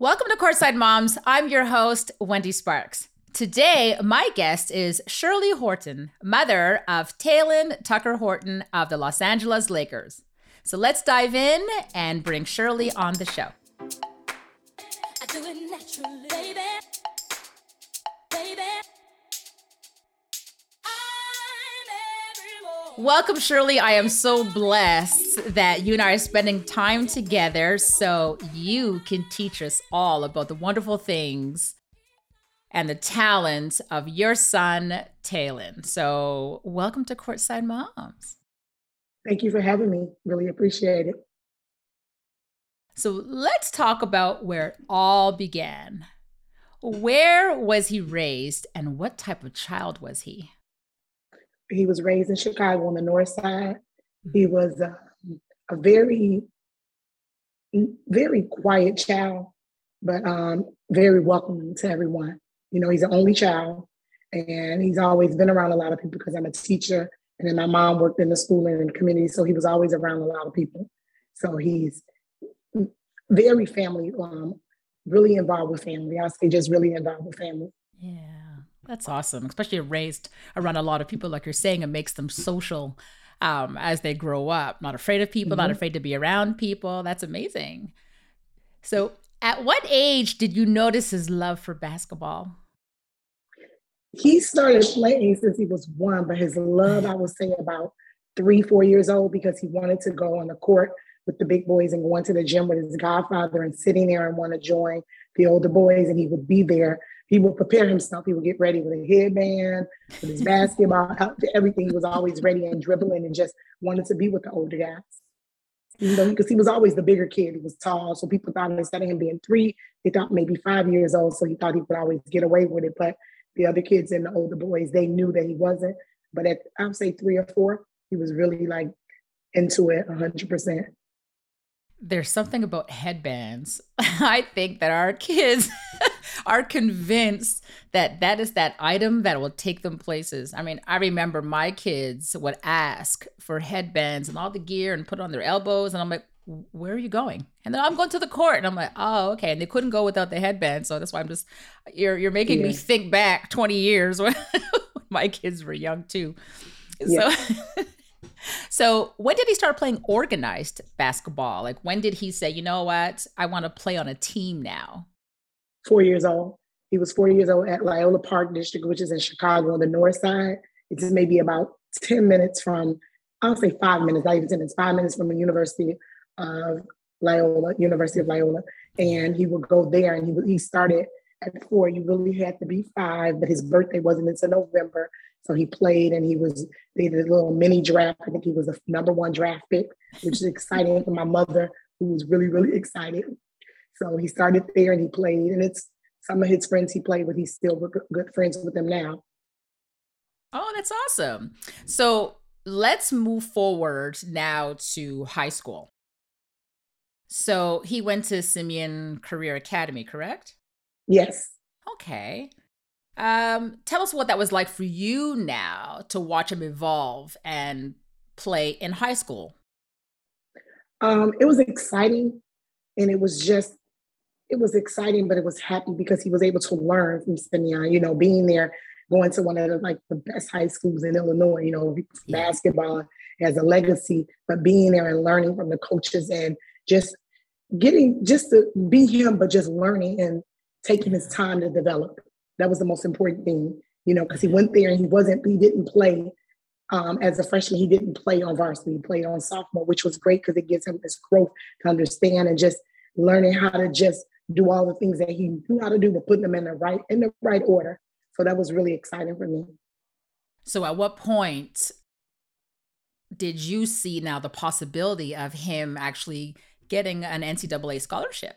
Welcome to Courtside Moms. I'm your host, Wendy Sparks. Today, my guest is Shirley Horton, mother of Talen Tucker Horton of the Los Angeles Lakers. So let's dive in and bring Shirley on the show. Welcome, Shirley. I am so blessed that you and I are spending time together so you can teach us all about the wonderful things and the talent of your son, Talen. So, welcome to Courtside Moms. Thank you for having me. Really appreciate it. So, let's talk about where it all began. Where was he raised and what type of child was he? He was raised in Chicago on the north side. He was a, a very, very quiet child, but um, very welcoming to everyone. You know, he's an only child, and he's always been around a lot of people because I'm a teacher, and then my mom worked in the school and in the community, so he was always around a lot of people. So he's very family, um, really involved with family. I say just really involved with family. Yeah. That's awesome, especially raised around a lot of people, like you're saying, it makes them social um, as they grow up. Not afraid of people, mm-hmm. not afraid to be around people. That's amazing. So, at what age did you notice his love for basketball? He started playing since he was one, but his love, I would say, about three, four years old because he wanted to go on the court with the big boys and going to the gym with his godfather and sitting there and want to join the older boys. And he would be there he would prepare himself. He would get ready with a headband, with his basketball, everything. He was always ready and dribbling and just wanted to be with the older guys. You know, because he was always the bigger kid. He was tall. So people thought instead of him being three, they thought maybe five years old. So he thought he could always get away with it. But the other kids and the older boys, they knew that he wasn't. But at I would say three or four, he was really like into it hundred percent there's something about headbands. I think that our kids are convinced that that is that item that will take them places. I mean, I remember my kids would ask for headbands and all the gear and put it on their elbows, and I'm like, where are you going? And then I'm going to the court, and I'm like, oh, okay. And they couldn't go without the headband, so that's why I'm just you're you're making yeah. me think back 20 years when my kids were young too. Yeah. So so when did he start playing organized basketball? Like when did he say, you know what, I want to play on a team now? Four years old. He was four years old at Loyola Park District, which is in Chicago on the north side. It's maybe about 10 minutes from, I'll say five minutes, not even 10 minutes, five minutes from the University of Loyola, University of Loyola. And he would go there and he, he started at four. You really had to be five, but his birthday wasn't until November. So he played and he was, they did a little mini draft. I think he was the number one draft pick, which is exciting for my mother, who was really, really excited. So he started there and he played. And it's some of his friends he played with, he's still good friends with them now. Oh, that's awesome. So let's move forward now to high school. So he went to Simeon Career Academy, correct? Yes. Okay. Um, tell us what that was like for you now to watch him evolve and play in high school. Um, it was exciting, and it was just it was exciting, but it was happy because he was able to learn from Simeon. You know, being there, going to one of the like the best high schools in Illinois. You know, yeah. basketball as a legacy, but being there and learning from the coaches and just getting just to be him, but just learning and taking his time to develop. That was the most important thing, you know, because he went there and he wasn't, he didn't play um, as a freshman. He didn't play on varsity. He played on sophomore, which was great because it gives him this growth to understand and just learning how to just do all the things that he knew how to do, but putting them in the right in the right order. So that was really exciting for me. So, at what point did you see now the possibility of him actually getting an NCAA scholarship?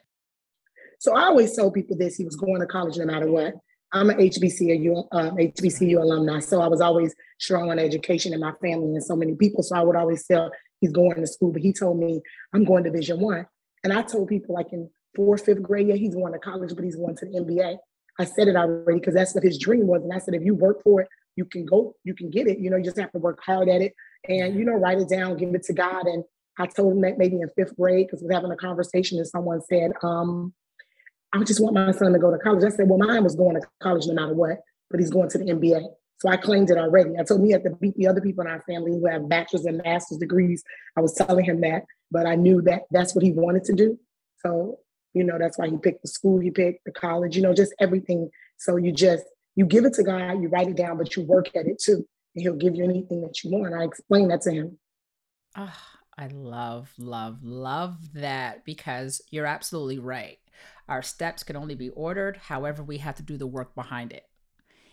So I always tell people this: he was going to college no matter what. I'm an HBCU, um, HBCU alumni, so I was always strong on education in my family and so many people. So I would always tell he's going to school, but he told me I'm going to Division One, and I told people like in fourth, fifth grade, yeah, he's going to college, but he's going to the NBA. I said it already because that's what his dream was, and I said if you work for it, you can go, you can get it. You know, you just have to work hard at it, and you know, write it down, give it to God. And I told him that maybe in fifth grade because we're having a conversation, and someone said, um, I just want my son to go to college. I said, well, mine was going to college no matter what, but he's going to the NBA. So I claimed it already. I told me at the beat the other people in our family who have bachelor's and master's degrees. I was telling him that, but I knew that that's what he wanted to do. So, you know, that's why he picked the school he picked, the college, you know, just everything. So you just, you give it to God, you write it down, but you work at it too. And he'll give you anything that you want. I explained that to him. Oh, I love, love, love that because you're absolutely right. Our steps can only be ordered. However, we have to do the work behind it.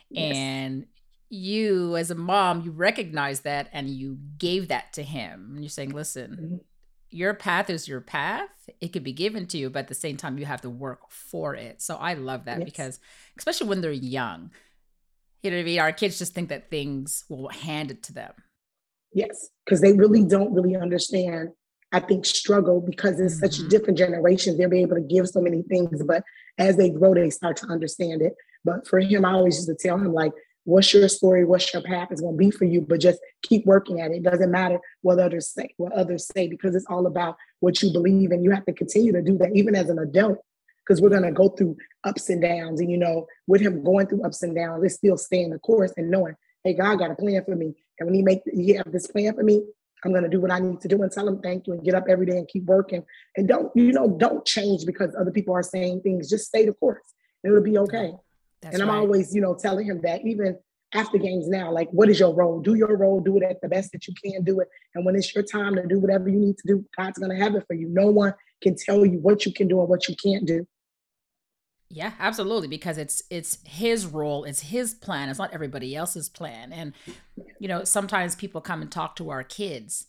Yes. And you, as a mom, you recognize that and you gave that to him. And you're saying, listen, mm-hmm. your path is your path. It could be given to you, but at the same time, you have to work for it. So I love that yes. because, especially when they're young, you know what I mean? Our kids just think that things will hand it to them. Yes, because they really don't really understand I think, struggle because it's mm-hmm. such a different generation. They'll be able to give so many things, but as they grow, they start to understand it. But for him, I always used to tell him, like, what's your story, what's your path is going to be for you, but just keep working at it. It doesn't matter what others say, what others say, because it's all about what you believe, and you have to continue to do that, even as an adult, because we're going to go through ups and downs. And you know, with him going through ups and downs, it's still staying the course and knowing, hey, God got a plan for me, and when He make He have this plan for me, I'm going to do what I need to do and tell them thank you and get up every day and keep working. And don't, you know, don't change because other people are saying things. Just stay the course. It'll be okay. That's and I'm right. always, you know, telling him that even after games now, like, what is your role? Do your role, do it at the best that you can do it. And when it's your time to do whatever you need to do, God's going to have it for you. No one can tell you what you can do and what you can't do. Yeah, absolutely. Because it's it's his role, it's his plan. It's not everybody else's plan. And you know, sometimes people come and talk to our kids,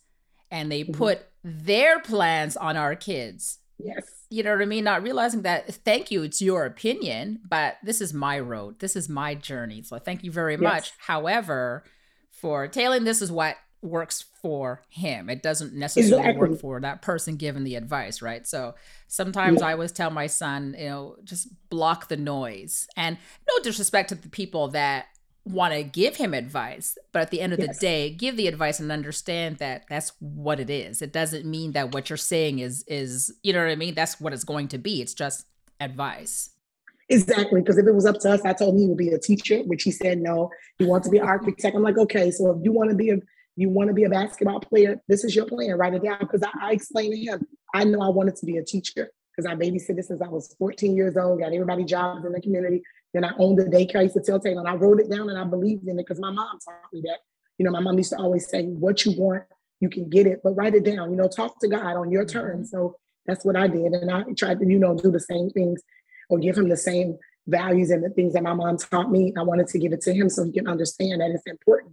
and they mm-hmm. put their plans on our kids. Yes. You know what I mean? Not realizing that. Thank you. It's your opinion, but this is my road. This is my journey. So thank you very yes. much. However, for Talen, this is what works for him. It doesn't necessarily exactly. work for that person given the advice, right? So sometimes yeah. I always tell my son, you know, just block the noise. And no disrespect to the people that want to give him advice, but at the end of yes. the day, give the advice and understand that that's what it is. It doesn't mean that what you're saying is is, you know what I mean? That's what it's going to be. It's just advice. Exactly, because if it was up to us, I told him he would be a teacher, which he said no. He wants to be an architect. I'm like, okay, so if you want to be a you want to be a basketball player, this is your plan. Write it down. Because I, I explained to him, I know I wanted to be a teacher because I babysitted since I was 14 years old, got everybody jobs in the community. Then I owned a daycare. I used to tell Talen, and I wrote it down and I believed in it because my mom taught me that. You know, my mom used to always say, what you want, you can get it, but write it down. You know, talk to God on your terms. Mm-hmm. So that's what I did. And I tried to, you know, do the same things or give him the same values and the things that my mom taught me. I wanted to give it to him so he can understand that it's important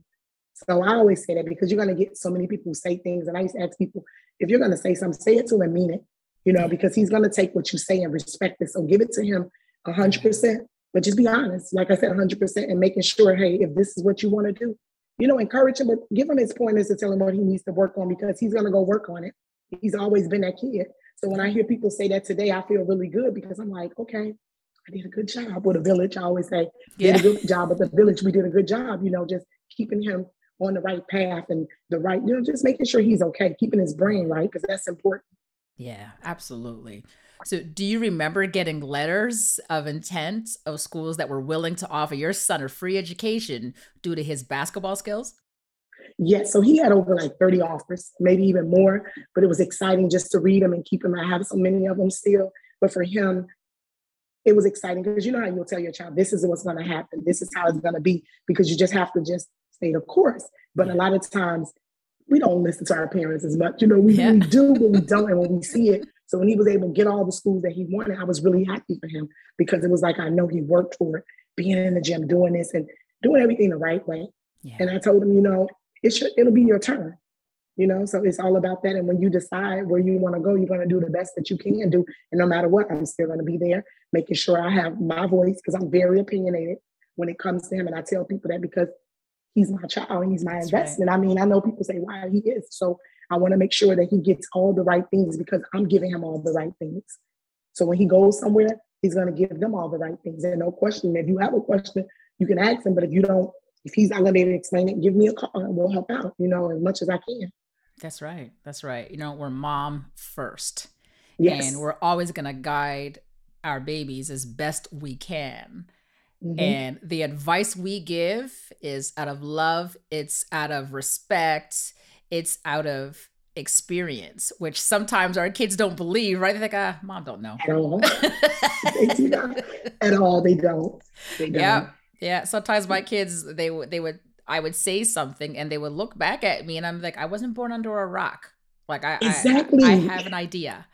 so I always say that because you're going to get so many people who say things. And I used to ask people, if you're going to say something, say it to him and mean it, you know, because he's going to take what you say and respect it. So give it to him 100%, but just be honest. Like I said, 100% and making sure, hey, if this is what you want to do, you know, encourage him, but give him his pointers to tell him what he needs to work on because he's going to go work on it. He's always been that kid. So when I hear people say that today, I feel really good because I'm like, okay, I did a good job with a village. I always say, yeah. did a good job with the village. We did a good job, you know, just keeping him on the right path and the right, you know, just making sure he's okay, keeping his brain right, because that's important. Yeah, absolutely. So, do you remember getting letters of intent of schools that were willing to offer your son a free education due to his basketball skills? Yes. So he had over like 30 offers, maybe even more, but it was exciting just to read them and keep them. I have so many of them still. But for him, it was exciting because you know how you'll tell your child, this is what's going to happen, this is how it's going to be, because you just have to just state, of course. But a lot of times we don't listen to our parents as much. You know, we, yeah. we do, but we don't. And when we see it, so when he was able to get all the schools that he wanted, I was really happy for him because it was like I know he worked for it, being in the gym, doing this and doing everything the right way. Yeah. And I told him, you know, it should it'll be your turn. You know, so it's all about that. And when you decide where you want to go, you're going to do the best that you can do. And no matter what, I'm still going to be there, making sure I have my voice because I'm very opinionated when it comes to him. And I tell people that because he's my child, he's my That's investment. Right. I mean, I know people say why he is. So I want to make sure that he gets all the right things because I'm giving him all the right things. So when he goes somewhere, he's going to give them all the right things. And no question. If you have a question, you can ask him. But if you don't, if he's not going to be able to explain it, give me a call and we'll help out, you know, as much as I can. That's right. That's right. You know, we're mom first. Yes. And we're always going to guide our babies as best we can. Mm-hmm. And the advice we give is out of love, it's out of respect, it's out of experience, which sometimes our kids don't believe, right? They think, ah, mom don't know. At all. they do not. At all, they don't. They don't. Yeah. Yeah. Sometimes my kids, they would they would I would say something and they would look back at me and I'm like, I wasn't born under a rock. Like I exactly I, I have an idea.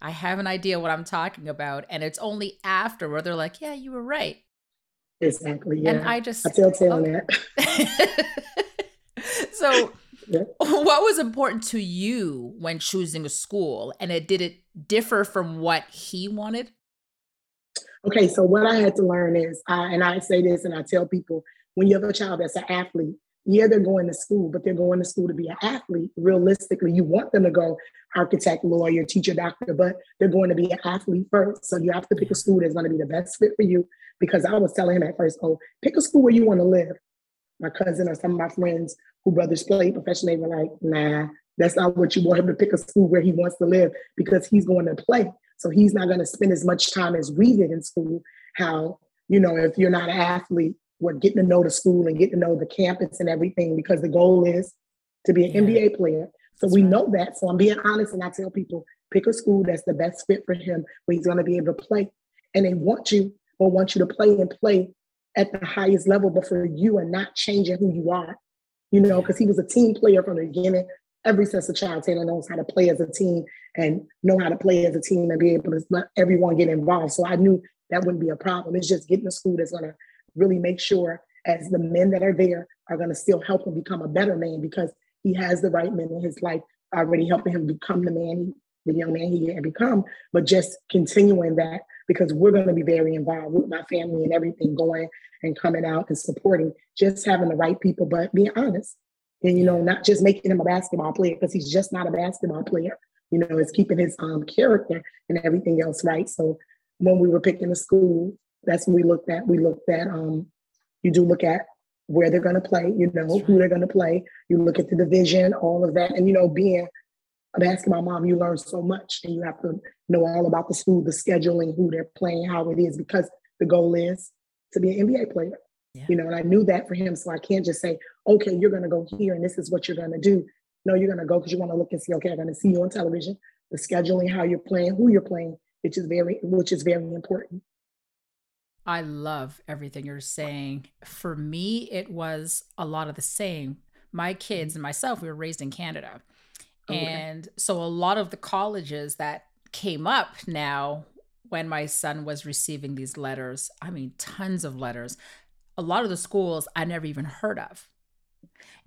I have an idea what I'm talking about. And it's only after where they're like, Yeah, you were right. Exactly. Yeah. And I just I feel tell okay. Oh. that. so yeah. what was important to you when choosing a school and it did it differ from what he wanted? Okay, so what I had to learn is, I, and I say this and I tell people when you have a child that's an athlete, yeah, they're going to school, but they're going to school to be an athlete. Realistically, you want them to go architect, lawyer, teacher, doctor, but they're going to be an athlete first. So you have to pick a school that's going to be the best fit for you. Because I was telling him at first, oh, pick a school where you want to live. My cousin or some of my friends who brothers play professionally were like, nah, that's not what you want him to pick a school where he wants to live because he's going to play. So he's not going to spend as much time as we did in school. How, you know, if you're not an athlete, we're getting to know the school and getting to know the campus and everything because the goal is to be an yeah. NBA player. So that's we right. know that. So I'm being honest and I tell people pick a school that's the best fit for him where he's going to be able to play. And they want you or want you to play and play at the highest level, but for you and not changing who you are. You know, because he was a team player from the beginning. Every since a child, Talen knows how to play as a team and know how to play as a team and be able to let everyone get involved. So I knew that wouldn't be a problem. It's just getting a school that's going to really make sure as the men that are there are going to still help him become a better man because he has the right men in his life already helping him become the man, the young man he can become, but just continuing that because we're going to be very involved with my family and everything going and coming out and supporting, just having the right people, but being honest. And, you know, not just making him a basketball player because he's just not a basketball player. You know, it's keeping his um, character and everything else right. So when we were picking a school, that's what we looked at. We looked at, um, you do look at where they're going to play, you know, who they're going to play. You look at the division, all of that. And, you know, being a basketball mom, you learn so much and you have to know all about the school, the scheduling, who they're playing, how it is, because the goal is to be an NBA player. Yeah. You know, and I knew that for him. So I can't just say, okay, you're going to go here and this is what you're going to do. No, you're going to go because you want to look and see, okay, I'm going to see you on television, the scheduling, how you're playing, who you're playing, which is very, which is very important. I love everything you're saying. For me, it was a lot of the same. My kids and myself, we were raised in Canada. Oh, okay. And so a lot of the colleges that came up now when my son was receiving these letters, I mean, tons of letters, a lot of the schools I never even heard of.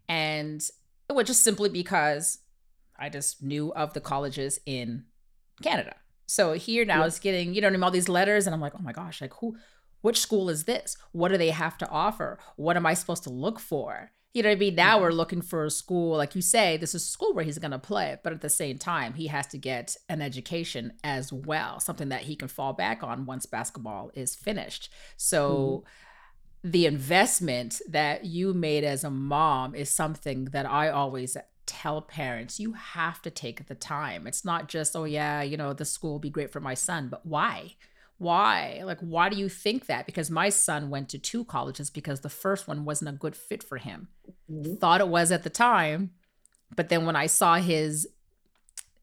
And it was just simply because I just knew of the colleges in Canada. So here now yeah. it's getting, you know, all these letters, and I'm like, oh my gosh, like who which school is this? What do they have to offer? What am I supposed to look for? You know what I mean? Now we're mm-hmm. looking for a school, like you say, this is a school where he's going to play, but at the same time, he has to get an education as well, something that he can fall back on once basketball is finished. So, mm-hmm. the investment that you made as a mom is something that I always tell parents you have to take the time. It's not just, oh, yeah, you know, the school will be great for my son, but why? Why? Like why do you think that? Because my son went to two colleges because the first one wasn't a good fit for him. Mm-hmm. thought it was at the time but then when i saw his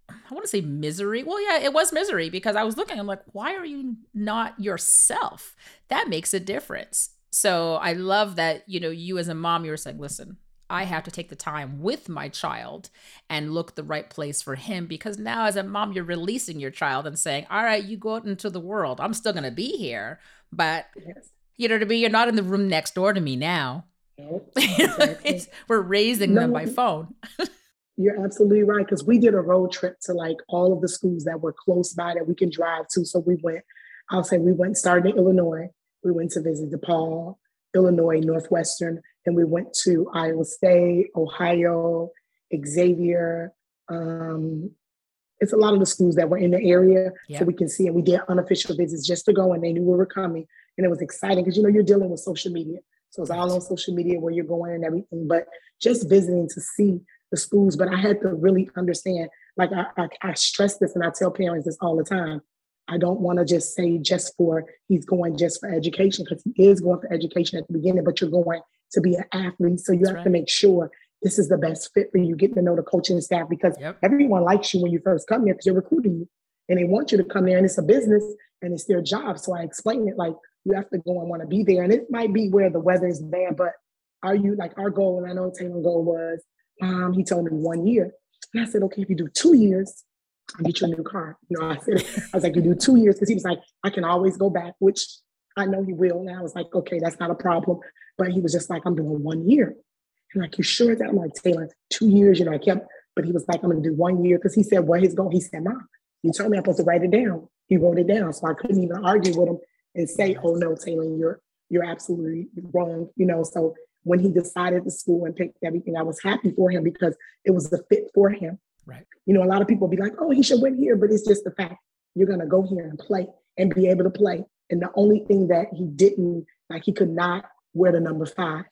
i want to say misery well yeah it was misery because i was looking i'm like why are you not yourself? That makes a difference. So i love that you know you as a mom you were saying listen I have to take the time with my child and look the right place for him because now as a mom you're releasing your child and saying, "All right, you go out into the world. I'm still going to be here, but yes. you know to be you're not in the room next door to me now." Nope, exactly. We're raising no, them by phone. you're absolutely right because we did a road trip to like all of the schools that were close by that we can drive to. So we went, I'll say we went started in Illinois. We went to visit DePaul, Illinois, Northwestern, then we went to Iowa State, Ohio, Xavier. Um, it's a lot of the schools that were in the area, yeah. so we can see. And we did unofficial visits just to go, and they knew we were coming, and it was exciting because you know you're dealing with social media, so it's all on social media where you're going and everything. But just visiting to see the schools, but I had to really understand. Like I, I, I stress this, and I tell parents this all the time. I don't want to just say just for he's going just for education because he is going for education at the beginning, but you're going to be an athlete. So you That's have right. to make sure this is the best fit for you, getting to know the coaching staff because yep. everyone likes you when you first come here because they're recruiting you and they want you to come there and it's a business and it's their job. So I explain it like you have to go and want to be there. And it might be where the weather is bad, but are you like our goal? And I know Talen's goal was, um, he told me one year. And I said, okay, if you do two years, I'll get you a new car. You know, I said, I was like, you do two years because he was like, I can always go back, which I know he will. And I was like, okay, that's not a problem. But he was just like, I'm doing one year. And like, you sure that? I'm like, Talen, two years, you know, I kept, but he was like, I'm gonna do one year because he said, what his goal? He said, Mom, you told me I'm supposed to write it down. He wrote it down. So I couldn't even argue with him and say, oh no, Talen, you're you're absolutely wrong. You know, so when he decided the school and picked everything, I was happy for him because it was the fit for him. Right. You know, a lot of people be like, oh, he should win here, but it's just the fact you're gonna go here and play and be able to play. And the only thing that he didn't, like he could not wear the number five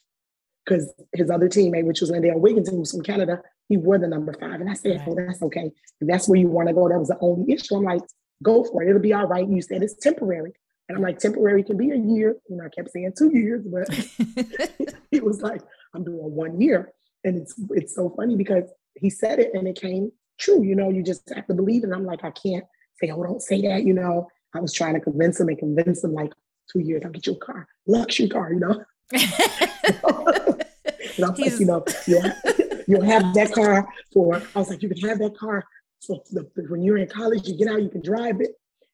because his other teammate, which was Lindell Wigginton, who was from Canada, he wore the number five. And I said, right. oh, that's okay. If that's where you want to go, that was the only issue. I'm like, go for it. It'll be all right. You said it's temporary. And I'm like, temporary can be a year. You know, I kept saying two years, but he was like, I'm doing one year. And it's it's so funny because he said it and it came true. You know, you just have to believe it. And I'm like, I can't say, oh, don't say that. You know, I was trying to convince him and convince him like two years, I'll get you a car, luxury car, you know. and I was like, you know, you'll, you'll have that car for, I was like, you can have that car so the, when you're in college, you get out, you can drive it.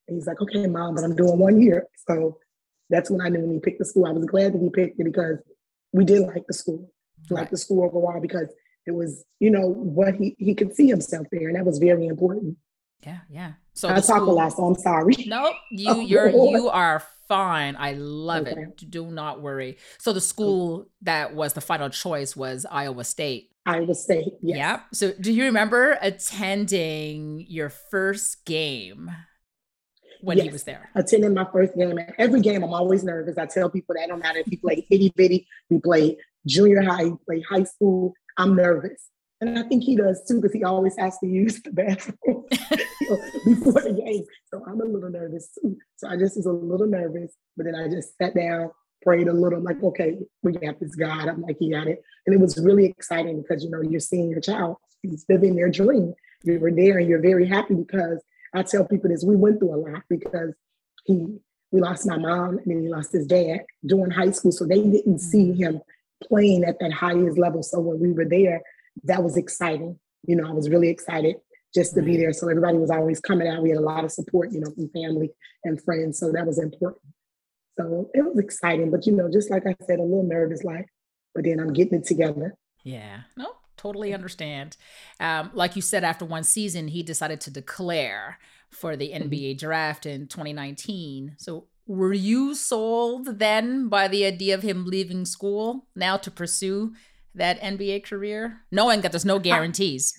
And he's like, okay, mom, but I'm doing one year. So that's when I knew when he picked the school. I was glad that he picked it because we did like the school, right. like the school overall, because it was, you know, what he he could see himself there, and that was very important. Yeah, yeah. So I talk school, a lot, so I'm sorry. Nope, you you're you are fine. I love okay. it. Do not worry. So the school that was the final choice was Iowa State. Iowa State. Yes. Yep. So do you remember attending your first game when yes. he was there? Attending my first game. Every game, I'm always nervous. I tell people that no matter if you play itty bitty, we play junior high, we play high school, I'm nervous. And I think he does too, because he always has to use the bathroom before the game. So I'm a little nervous too. So I just was a little nervous, but then I just sat down, prayed a little. I'm like, okay, we got this God. I'm like, he got it. And it was really exciting because, you know, you're seeing your child, he's living their dream. You were there and you're very happy because I tell people this, we went through a lot because he, we lost my mom and then he lost his dad during high school. So they didn't see mm. him playing at that highest level. So when we were there, that was exciting. You know, I was really excited just to be there. So everybody was always coming out. We had a lot of support, you know, from family and friends. So that was important. So it was exciting, but you know, just like I said, a little nervous, like, but then I'm getting it together. Yeah. No, totally understand. Um, like you said, after one season, he decided to declare for the NBA mm-hmm. draft in 2019. So were you sold then by the idea of him leaving school now to pursue that NBA career, knowing that there's no guarantees?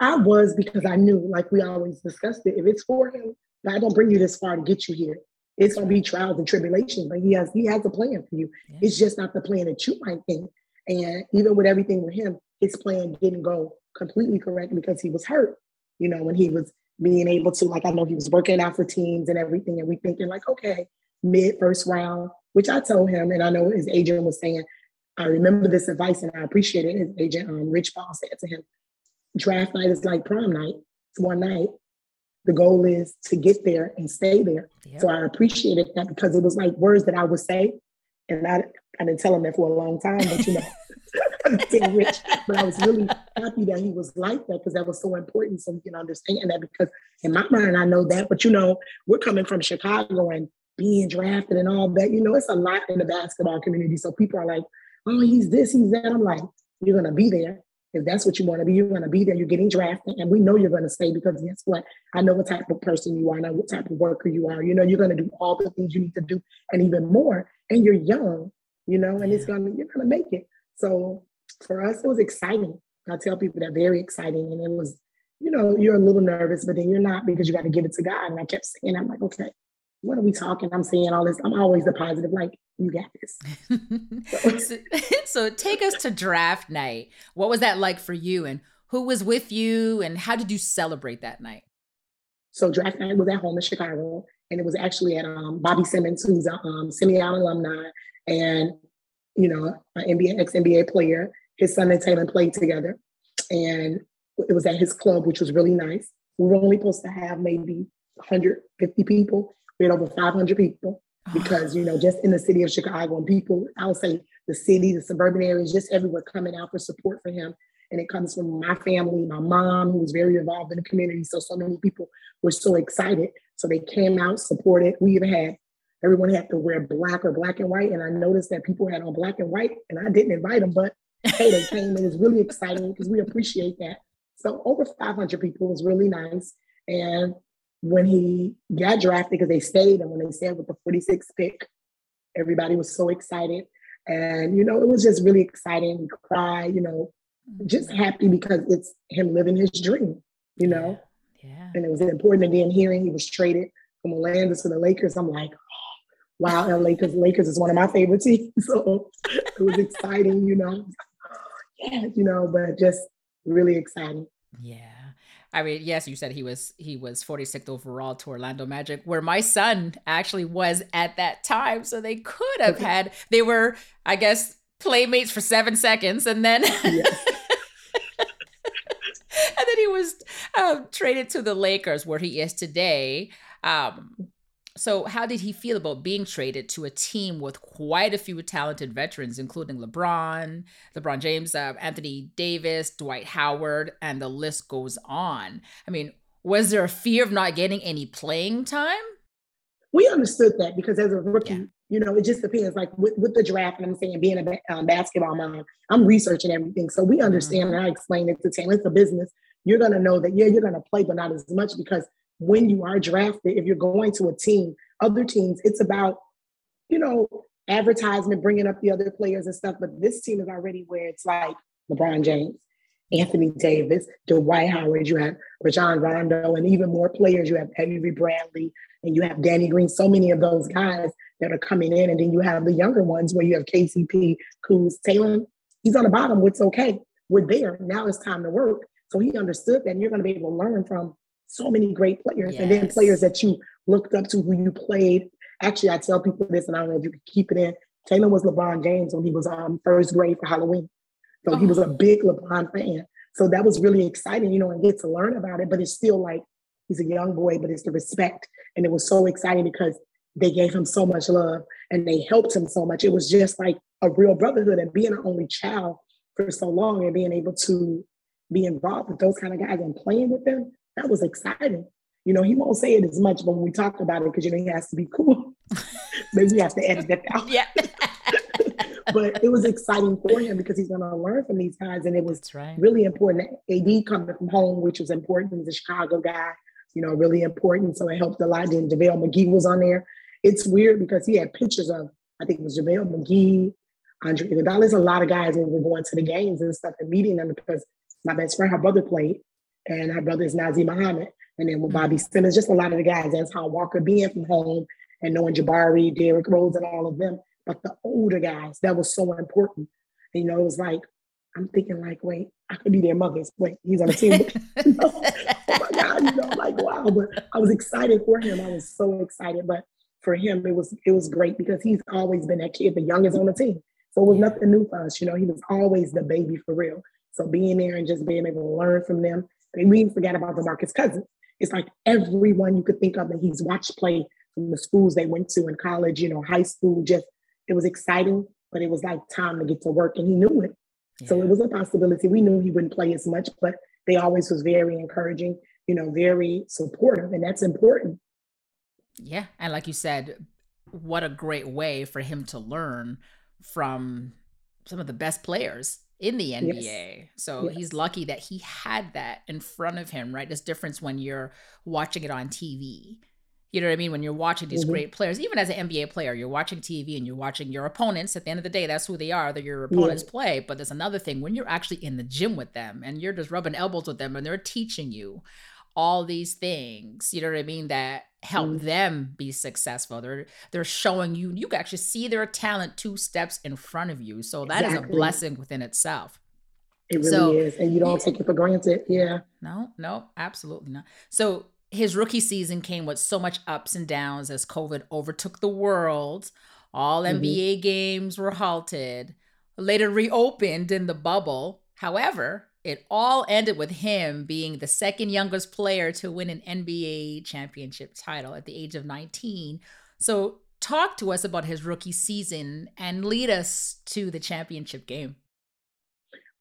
I, I was because I knew, like we always discussed it, if it's for him, God don't bring you this far to get you here. It's gonna be trials and tribulations, but he has he has a plan for you. Yeah. It's just not the plan that you might think. And even with everything with him, his plan didn't go completely correct because he was hurt. You know, when he was being able to, like I know he was working out for teams and everything, and we thinking like, okay, mid first round, which I told him, and I know his agent was saying, I remember this advice and I appreciate it. His agent, um, Rich Paul, said to him, draft night is like prom night. It's one night. The goal is to get there and stay there. Yep. So I appreciated that because it was like words that I would say. And I, I didn't tell him that for a long time, but you know, rich. But I was really happy that he was like that because that was so important so we can understand that because in my mind, I know that. But you know, we're coming from Chicago and being drafted and all that. You know, it's a lot in the basketball community. So people are like, oh, he's this, he's that. I'm like, you're going to be there. If that's what you want to be, you're going to be there. You're getting drafted. And we know you're going to stay because guess what? I know what type of person you are. I know what type of worker you are. You know, you're going to do all the things you need to do and even more. And you're young, you know, and it's going to, you're going to make it. So for us, it was exciting. I tell people that very exciting. And it was, you know, you're a little nervous, but then you're not because you got to give it to God. And I kept saying, I'm like, okay, what are we talking? I'm saying all this. I'm always the positive, like, you got this. so, so take us to draft night. What was that like for you? And who was with you? And how did you celebrate that night? So draft night was at home in Chicago, and it was actually at um, Bobby Simmons, who's a um, Simeon alumni and you know an NBA ex NBA player. His son and Talen played together, and it was at his club, which was really nice. We were only supposed to have maybe 150 people. We had over 500 people ah. because you know just in the city of Chicago and people, I would say the city, the suburban areas, just everywhere coming out for support for him. And it comes from my family, my mom, who was very involved in the community. So so many people were so excited. So they came out, supported. We even had everyone had to wear black or black and white. And I noticed that people had on black and white, and I didn't invite them, but hey, they came. And it was really exciting because we appreciate that. So over 500 people was really nice. And when he got drafted, because they stayed, and when they stayed with the 46th pick, everybody was so excited. And, you know, it was just really exciting. We cried, you know, just mm-hmm. happy because it's him living his dream, you know? Yeah. yeah. And it was important. And then hearing he was traded from Orlando to the Lakers, I'm like, wow, and Lakers, Lakers is one of my favorite teams. So it was exciting, you know. Yeah, you know, but just really exciting. Yeah. I mean, yes, you said he was he was 46th overall to Orlando Magic, where my son actually was at that time. So they could have had they were, I guess, playmates for seven seconds, and then yes. and then he was um, traded to the Lakers, where he is today. Um, so, how did he feel about being traded to a team with quite a few talented veterans, including LeBron, LeBron James, uh, Anthony Davis, Dwight Howard, and the list goes on? I mean, was there a fear of not getting any playing time? We understood that because as a rookie, yeah. you know, it just depends. Like with, with the draft, and I'm saying being a um, basketball mom, I'm researching everything. So we understand, mm-hmm. and I explain it to Talen, it's a business. You're going to know that, yeah, you're going to play, but not as much because when you are drafted, if you're going to a team, other teams, it's about, you know, advertisement, bringing up the other players and stuff. But this team is already where it's like LeBron James, Anthony Davis, Dwight Howard, you have Rajon Rondo, and even more players. You have Avery Bradley, and you have Danny Green. So many of those guys that are coming in, and then you have the younger ones where you have KCP, Kuz, Talen. He's on the bottom. It's okay. We're there. Now it's time to work. So he understood that, and you're going to be able to learn from so many great players, yes. and then players that you looked up to, who you played. Actually, I tell people this, and I don't know if you could keep it in. Talen was LeBron James when he was um first grade for Halloween, so oh. he was a oh. big LeBron fan. So that was really exciting, you know, and get to learn about it. But it's still like he's a young boy, but it's the respect, and it was so exciting because they gave him so much love and they helped him so much. It was just like a real brotherhood, and being an only child for so long and being able to be involved with those kind of guys and playing with them that was exciting. You know, he won't say it as much, but when we talk about it, because you know he has to be cool. Maybe we have to edit that out. Yeah. but it was exciting for him because he's going to learn from these guys, and it was right. really important. AD coming from home, which was important. He's a Chicago guy, you know, really important. So it helped a lot. Then JaVale McGee was on there. It's weird because he had pictures of, I think it was JaVale McGee, Andre Iguodala. There's a lot of guys when we were going to the games and stuff and meeting them because my best friend, her brother played and her brother is Nazr Muhammad. And then with mm-hmm. Bobby Simmons, just a lot of the guys, Antoine Walker being from home and knowing Jabari, Derrick Rose, and all of them. But the older guys, that was so important. And, you know, it was like, I'm thinking like, wait, I could be their mothers. Wait, he's on the team. oh my God, you know, like wow. But I was excited for him. I was so excited. But for him, it was it was great because he's always been that kid, the youngest on the team. So it was nothing new for us. You know, he was always the baby for real. So being there and just being able to learn from them we forget about DeMarcus Cousins. It's like everyone you could think of that he's watched play from the schools they went to in college, you know, high school. Just it was exciting, but it was like time to get to work, and he knew it. Yeah. So it was a possibility. We knew he wouldn't play as much, but they always was very encouraging, you know, very supportive, and that's important. Yeah, and like you said, what a great way for him to learn from some of the best players in the NBA. Yes. So yes. he's lucky that he had that in front of him, right? There's difference when you're watching it on TV. You know what I mean? When you're watching these mm-hmm. great players, even as an NBA player, you're watching TV and you're watching your opponents. At the end of the day, that's who they are. That your opponents yeah. play. But there's another thing when you're actually in the gym with them and you're just rubbing elbows with them and they're teaching you all these things. You know what I mean? That help mm-hmm. them be successful. They're they're showing you you can actually see their talent two steps in front of you. So that exactly. is a blessing within itself. It really so, is. And you don't take it for granted. Yeah. No, no, absolutely not. So his rookie season came with so much ups and downs as COVID overtook the world. All mm-hmm. NBA games were halted, later reopened in the bubble. However, it all ended with him being the second youngest player to win an NBA championship title at the age of 19. So, talk to us about his rookie season and lead us to the championship game.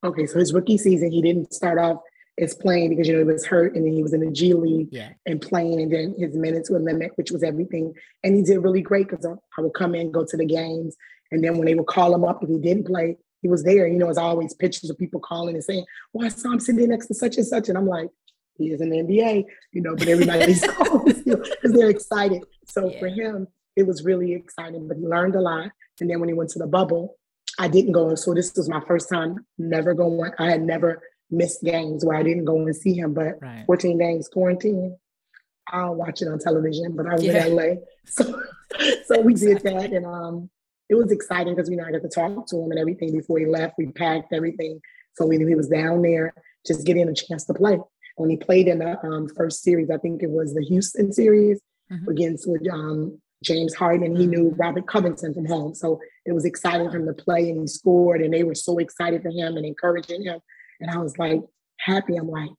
Okay, so his rookie season, he didn't start off as playing because you know he was hurt and then he was in the G League yeah. and playing, and then his minutes were limited, which was everything. And he did really great because I would come in, go to the games, and then when they would call him up if he didn't play, he was there. You know, as always pictures of people calling and saying, "Well, I saw him sitting next to such and such," and I'm like, "He is in the NBA," you know. But everybody's calling because they're excited. So yeah. for him, it was really exciting. But he learned a lot. And then when he went to the bubble, I didn't go. So this was my first time never going. I had never missed games where I didn't go and see him. But right. 14 days quarantine, I'll watch it on television. But I was yeah. in LA, so so we did that, and um, it was exciting because we know I got to talk to him and everything before he left. We packed everything, so we knew he was down there, just getting a chance to play. When he played in the um, first series, I think it was the Houston series mm-hmm. against with um, James Harden. He knew mm-hmm. Robert Covington from home. So it was exciting for him to play and he scored and they were so excited for him and encouraging him. And I was like happy. I'm like,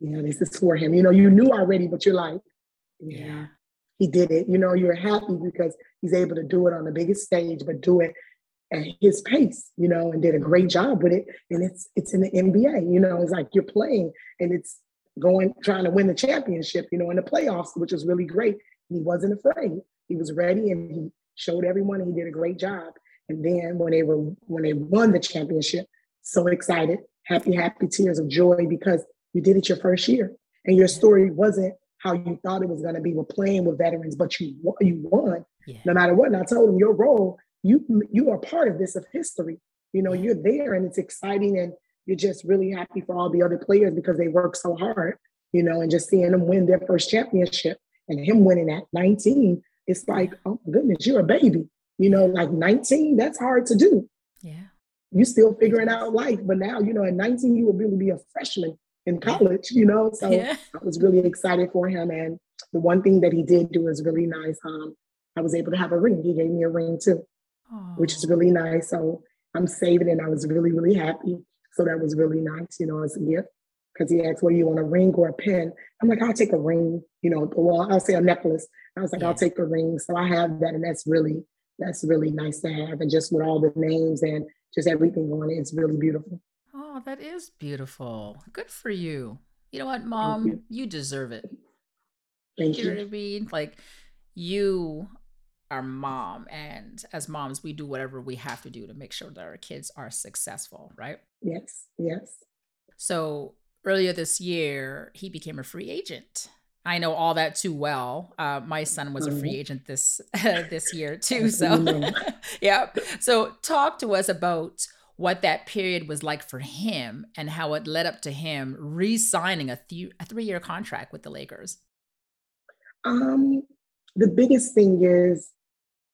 yeah, this is for him. You know, you knew already, but you're like, yeah, he did it. You know, you're happy because he's able to do it on the biggest stage, but do it at his pace, you know, and did a great job with it. And it's it's in the NBA, you know, it's like you're playing and it's going trying to win the championship, you know, in the playoffs, which was really great. He wasn't afraid. He was ready and he showed everyone he did a great job. And then when they were when they won the championship, so excited, happy, happy tears of joy because you did it your first year. And your story wasn't how you thought it was going to be with playing with veterans, but you you won yeah. no matter what. And I told him your role, you you are part of this of history. You know, you're there and it's exciting and you're just really happy for all the other players because they work so hard, you know, and just seeing them win their first championship and him winning at 19, it's like, oh my goodness, you're a baby. You know, like 19, that's hard to do. Yeah. you're still figuring out life, but now, you know, at 19, you will really be a freshman in college, you know. So yeah. I was really excited for him. And the one thing that he did do is really nice. Um, I was able to have a ring. He gave me a ring too, Aww. which is really nice. So I'm saving it. I was really, really happy. So that was really nice, you know, as a gift because he asked, "What do you want, a ring or a pin?" I'm like, "I'll take a ring." You know, well, I'll say a necklace. I was like, yeah. "I'll take a ring." So I have that, and that's really that's really nice to have, and just with all the names and just everything on it, it's really beautiful. Oh, that is beautiful. Good for you. You know what, Mom? You. you. deserve it. Thank you. You know what I mean? Like you are mom and as moms we do whatever we have to do to make sure that our kids are successful right yes yes so earlier this year, he became a free agent. I know all that too well. Uh, my son was a free mm-hmm. agent this this year too. So, yeah. So, talk to us about what that period was like for him and how it led up to him re-signing a, th- a three-year contract with the Lakers. Um, the biggest thing is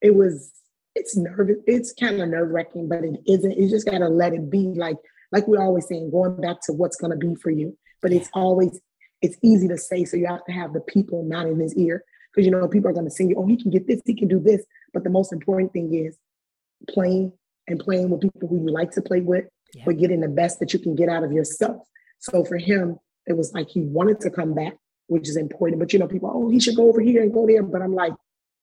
it was it's nervous. It's kind of nerve wracking, but it isn't. You just gotta let it be. Like like we're always saying, going back to what's going to be for you. But it's always, it's easy to say. So you have to have the people not in his ear. Because, you know, people are sing you, oh, he can get this, he can do this. But the most important thing is playing and playing with people who you like to play with, yeah. but getting the best that you can get out of yourself. So for him, it was like he wanted to come back, which is important. But, you know, people, oh, he should go over here and go there. But I'm like,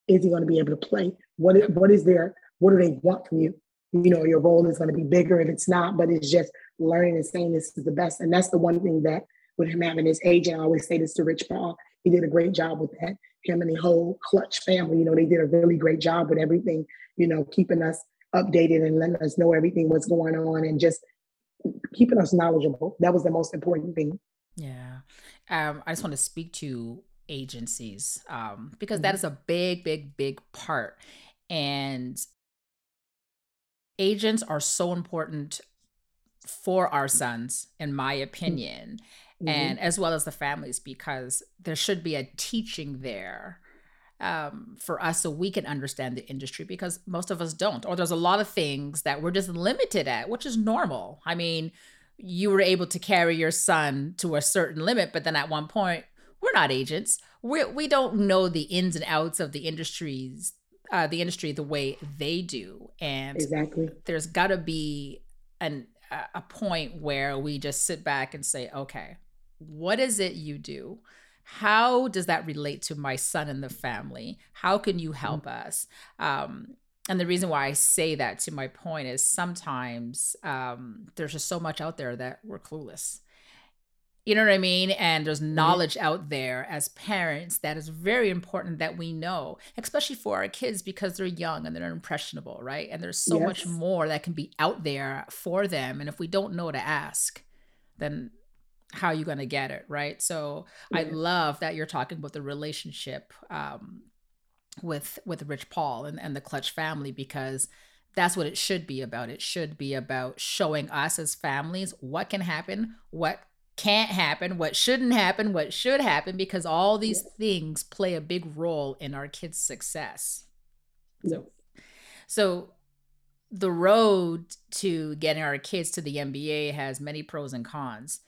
is he going to be able to play? What, what is there? What do they want from you? you know, your role is going to be bigger if it's not, but it's just learning and saying this is the best. And that's the one thing that with him having his agent, I always say this to Rich Paul, he did a great job with that. Him and the whole Klutch family, you know, they did a really great job with everything, you know, keeping us updated and letting us know everything was going on and just keeping us knowledgeable. That was the most important thing. Yeah. Um, I just want to speak to agencies um, because mm-hmm. that is a big, big, big part. And agents are so important for our sons, in my opinion, mm-hmm. and as well as the families, because there should be a teaching there um, for us so we can understand the industry because most of us don't. Or there's a lot of things that we're just limited at, which is normal. I mean, you were able to carry your son to a certain limit, but then at one point, we're not agents. We we don't know the ins and outs of the industries, uh, the industry the way they do, and exactly there's got to be an a point where we just sit back and say, okay, what is it you do? How does that relate to my son and the family? How can you help mm-hmm. us? Um, and the reason why I say that to my point is sometimes um, there's just so much out there that we're clueless. You know what I mean? And there's mm-hmm. knowledge mm-hmm. out there as parents that is very important that we know, especially for our kids because they're young and they're impressionable, right? And there's so yes. much more that can be out there for them. And if we don't know to ask, then how are you going to get it, right? So I love that you're talking about the relationship um, with with Rich Paul and, and the Klutch family because that's what it should be about. It should be about showing us as families what can happen, what can't happen, what shouldn't happen, what should happen, because all these yes. things play a big role in our kids' success. So, so the road to getting our kids to the NBA has many pros and cons.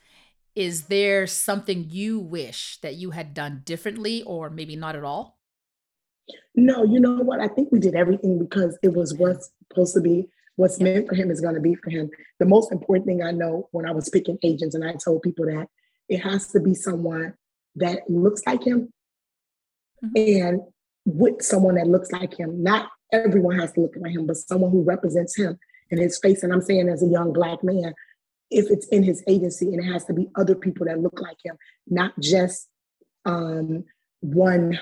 Is there something you wish that you had done differently or maybe not at all? No, you know what? I think we did everything because it was what's supposed to be what's meant for him is going to be for him. The most important thing I know when I was picking agents, and I told people that it has to be someone that looks like him mm-hmm. and with someone that looks like him. Not everyone has to look like him, but someone who represents him in his face. And I'm saying as a young black man, if it's in his agency and it has to be other people that look like him, not just um, one.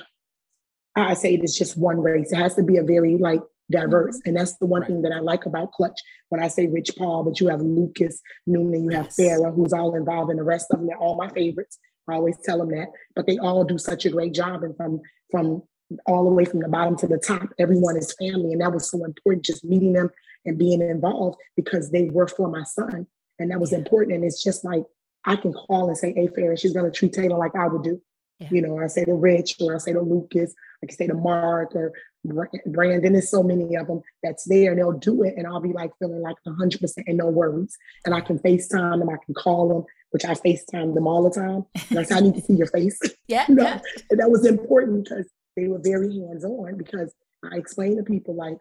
I say it is just one race. It has to be a very like diverse. Mm-hmm. And that's the one right. thing that I like about Klutch. When I say Rich Paul, but you have Lucas Noonan, you have yes. Farrah, who's all involved, and the rest of them, they're all my favorites. I always tell them that. But they all do such a great job. And from from all the way from the bottom to the top, everyone is family. And that was so important, just meeting them and being involved because they were for my son. And that was yeah. important. And it's just like I can call and say, hey, Farrah, she's gonna treat Talen like I would do. Yeah. You know, I say to Rich or I say to Lucas, I can say to Mark or Brandon. There's so many of them that's there and they'll do it. And I'll be like feeling like 100% and no worries. And I can FaceTime them, I can call them, which I FaceTime them all the time. And I say, I need to see your face. Yeah. you know? yeah. And that was important because they were very hands on because I explained to people like,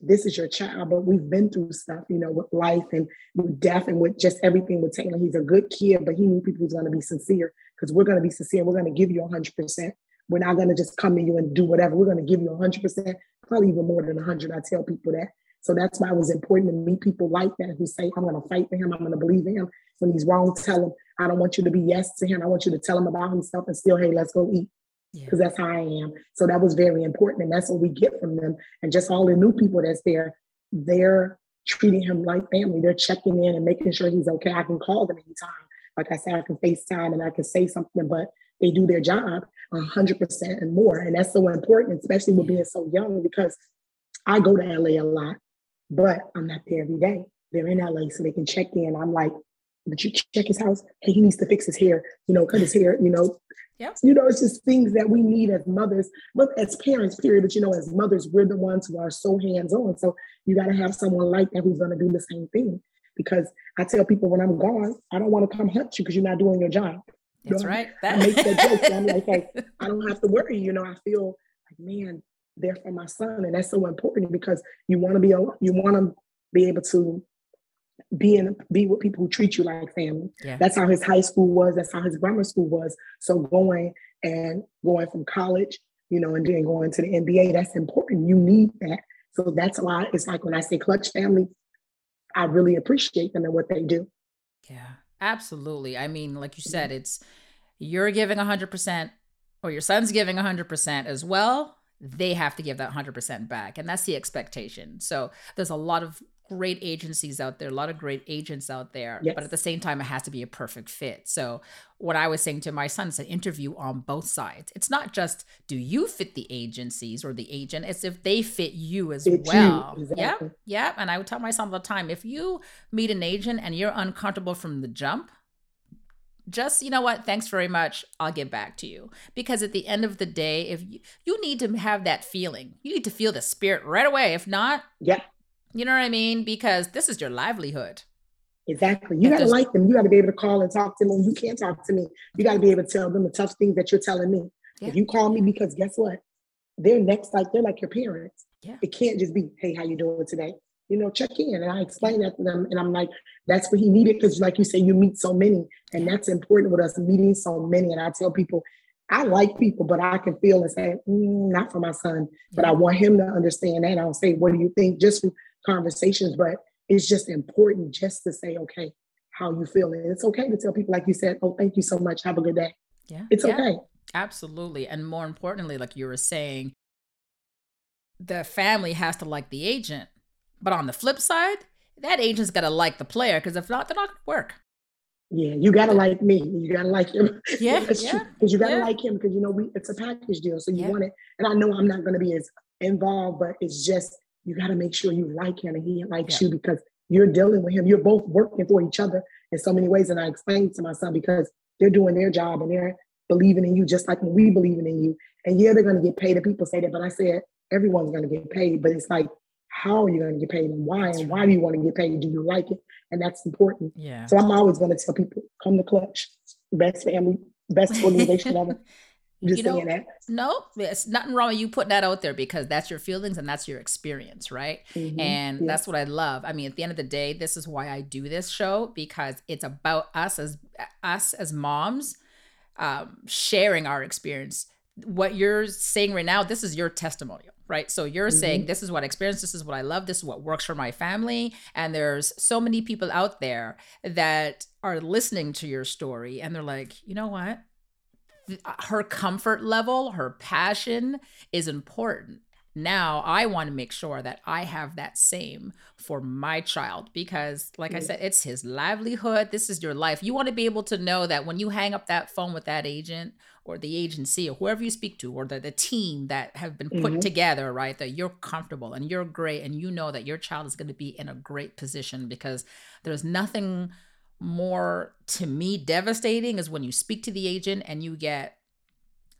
this is your child, but we've been through stuff, you know, with life and with death and with just everything with Talen. He's a good kid, but he knew people was going to be sincere because we're going to be sincere. We're going to give you 100%. We're not going to just come to you and do whatever. We're going to give you 100%, probably even more than 100. I tell people that. So that's why it was important to meet people like that who say, I'm going to fight for him. I'm going to believe in him. When he's wrong, tell him, I don't want you to be yes to him. I want you to tell him about himself and still, hey, let's go eat. Because yeah. that's how I am. So that was very important. And that's what we get from them. And just all the new people that's there, they're treating him like family. They're checking in and making sure he's okay. I can call them anytime. Like I said, I can FaceTime and I can say something, but they do their job 100% and more. And that's so important, especially with being so young, because I go to LA a lot, but I'm not there every day. They're in LA so they can check in. I'm like, but you check his house? Hey, he needs to fix his hair, you know, cut his hair, you know. Yep. You know, it's just things that we need as mothers, but as parents, period. But you know, as mothers, we're the ones who are so hands-on. So you got to have someone like that who's going to do the same thing. Because I tell people when I'm gone, I don't want to come hunt you because you're not doing your job. That's right. That- I make that joke. So I'm like, hey, I don't have to worry. You know, I feel like, man, they're for my son. And that's so important because you want to be, you want to be able to be in, be with people who treat you like family. Yeah. That's how his high school was. That's how his grammar school was. So going and going from college, you know, and then going to the NBA, that's important. You need that. So that's why it's like when I say Klutch family, I really appreciate them and what they do. Yeah. Absolutely. I mean, like you said, it's you're giving 100% or your son's giving 100% as well. They have to give that 100% back. And that's the expectation. So there's a lot of great agencies out there, a lot of great agents out there, yes. but at the same time, it has to be a perfect fit. So, what I was saying to my son is an interview on both sides. It's not just do you fit the agencies or the agent, it's if they fit you as fit well. You. Exactly. Yeah. Yeah. And I would tell my son all the time if you meet an agent and you're uncomfortable from the jump, just you know what thanks very much i'll get back to you because at the end of the day if you, you need to have that feeling you need to feel the spirit right away if not yeah you know what I mean? Because this is your livelihood. Exactly. You got to like them. You got to be able to call and talk to them. You can't talk to me. You got to be able to tell them the tough things that you're telling me. Yeah. If you call me, because guess what? They're next, like they're like your parents. Yeah. It can't just be, hey, how you doing today? You know, check in. And I explain that to them. And I'm like, that's what he needed. Because like you say, you meet so many. And that's important with us meeting so many. And I tell people, I like people, but I can feel and say, mm, not for my son. But I want him to understand that. I'll say, what do you think? Just from conversations. But it's just important just to say, okay, how you feeling. It's okay to tell people, like you said, oh, thank you so much. Have a good day. Yeah. It's yeah, okay. Absolutely. And more importantly, like you were saying, the family has to like the agent. But on the flip side, that agent's got to like the player because if not, they're not going to work. Yeah, you gotta like me. You gotta like him. Yeah, Because yeah, you gotta yeah. like him because you know we it's a package deal. So you yeah. want it. And I know I'm not gonna be as involved, but it's just you got to make sure you like him and he likes yeah. you because you're dealing with him. You're both working for each other in so many ways. And I explained to my son because they're doing their job and they're believing in you just like we believing in you. And yeah, they're going to get paid. And people say that, but I said everyone's going to get paid. But it's like, how are you going to get paid and why? And why do you want to get paid? Do you like it? And that's important. Yeah. So I'm always going to tell people, come to Klutch, best family, best organization ever. Just you know, that. No, it's nothing wrong with you putting that out there because that's your feelings and that's your experience, right? Mm-hmm. And yes. that's what I love. I mean, at the end of the day, this is why I do this show because it's about us as us as moms um, sharing our experience. What you're saying right now, this is your testimonial, right? So you're mm-hmm. saying this is what I experienced, this is what I love, this is what works for my family, and there's so many people out there that are listening to your story and they're like, you know what? Her comfort level, her passion is important. Now I want to make sure that I have that same for my child because, like I said, it's his livelihood. This is your life. You want to be able to know that when you hang up that phone with that agent or the agency or whoever you speak to or the, the team that have been put mm-hmm. together, right, that you're comfortable and you're great and you know that your child is going to be in a great position because there's nothing more to me devastating is when you speak to the agent and you get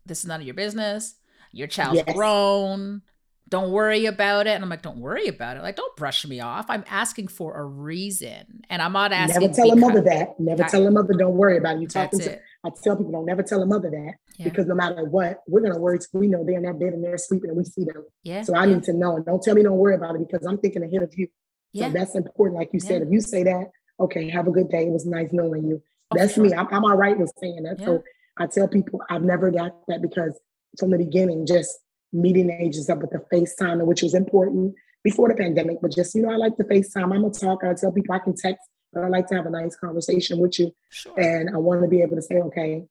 this is none of your business. Your child's yes. grown. Don't worry about it. And I'm like, don't worry about it. Like, don't brush me off. I'm asking for a reason. And I'm not asking. Never tell a mother that. Never I, tell a mother, don't worry about it. You talking to, I tell people, don't never tell a mother that yeah. because no matter what, we're going to worry. We know they're in that bed and they're sleeping and we see them. Yeah. So I yeah. need to know. And don't tell me don't worry about it because I'm thinking ahead of you. Yeah. So that's important. Like you said, if you say that, okay, have a good day. It was nice knowing you. That's me. I'm, I'm, all right with saying that. Yeah. So I tell people I've never got that because from the beginning, just meeting agents up with the FaceTime, which was important before the pandemic, but just, you know, I like the FaceTime. I'm a talker. I tell people I can text, but I like to have a nice conversation with you. Sure. And I want to be able to say, okay,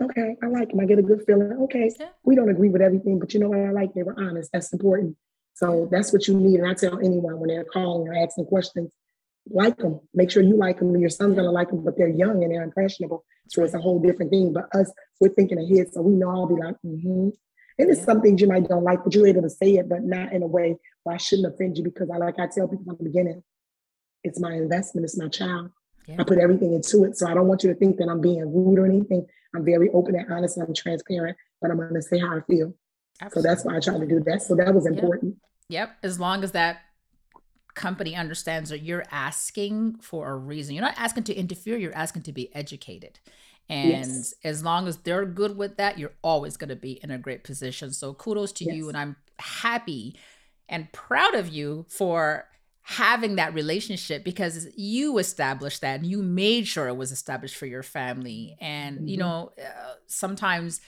okay, I like them. I get a good feeling. Okay, yeah. we don't agree with everything, but you know what I like? They were honest. That's important. So that's what you need. And I tell anyone when they're calling or asking questions, like them. Make sure you like them. Your son's gonna like them, but they're young and they're impressionable. So it's a whole different thing. But us, we're thinking ahead, so we know I'll be like, mm-hmm. And it's yeah. some things you might don't like, but you're able to say it, but not in a way where I shouldn't offend you because I like I tell people from the beginning, it's my investment, it's my child. Yeah. I put everything into it. So I don't want you to think that I'm being rude or anything. I'm very open and honest and I'm transparent, but I'm gonna say how I feel. Absolutely. So that's why I try to do that. So that was important. Yep. yep. As long as that company understands that you're asking for a reason. You're not asking to interfere, you're asking to be educated. And yes. as long as they're good with that, you're always going to be in a great position. So kudos to yes. you. And I'm happy and proud of you for having that relationship because you established that and you made sure it was established for your family. And, mm-hmm. you know, uh, sometimes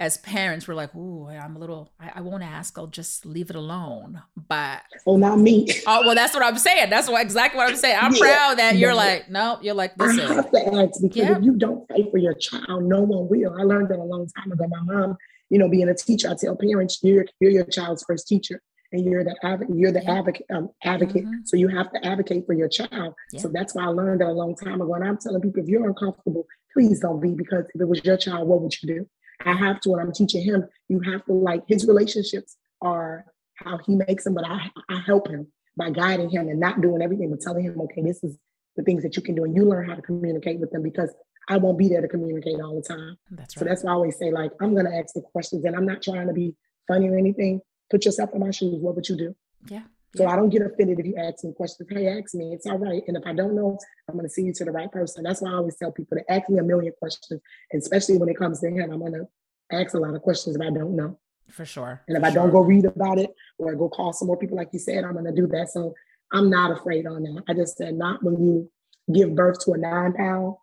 as parents, we're like, "Ooh, I'm a little. I, I, won't ask. I'll just leave it alone." But oh, not me. Oh well, that's what I'm saying. That's what exactly what I'm saying. I'm yeah. proud that you're like, no, you're like this. I have to ask because yeah. if you don't fight for your child, no one will. I learned that a long time ago. My mom, you know, being a teacher, I tell parents, you're you're your child's first teacher, and you're the advocate. You're the yeah. advocate. Um, advocate. Mm-hmm. So you have to advocate for your child. So that's why I learned that a long time ago. And I'm telling people, if you're uncomfortable, please don't be because if it was your child, what would you do? I have to, when I'm teaching him, you have to like his relationships are how he makes them, but I, I help him by guiding him and not doing everything, but telling him, okay, this is the things that you can do. And you learn how to communicate with them because I won't be there to communicate all the time. That's right. So that's why I always say, like, I'm going to ask the questions and I'm not trying to be funny or anything. Put yourself in my shoes. What would you do? Yeah. So I don't get offended if you ask me questions. Hey, ask me. It's all right. And if I don't know, I'm going to see you to the right person. That's why I always tell people to ask me a million questions, especially when it comes to him. I'm going to ask a lot of questions if I don't know. For sure. And if For I sure. don't go read about it or go call some more people, like you said, I'm going to do that. So I'm not afraid on that. I just said, not when you give birth to a nine pound,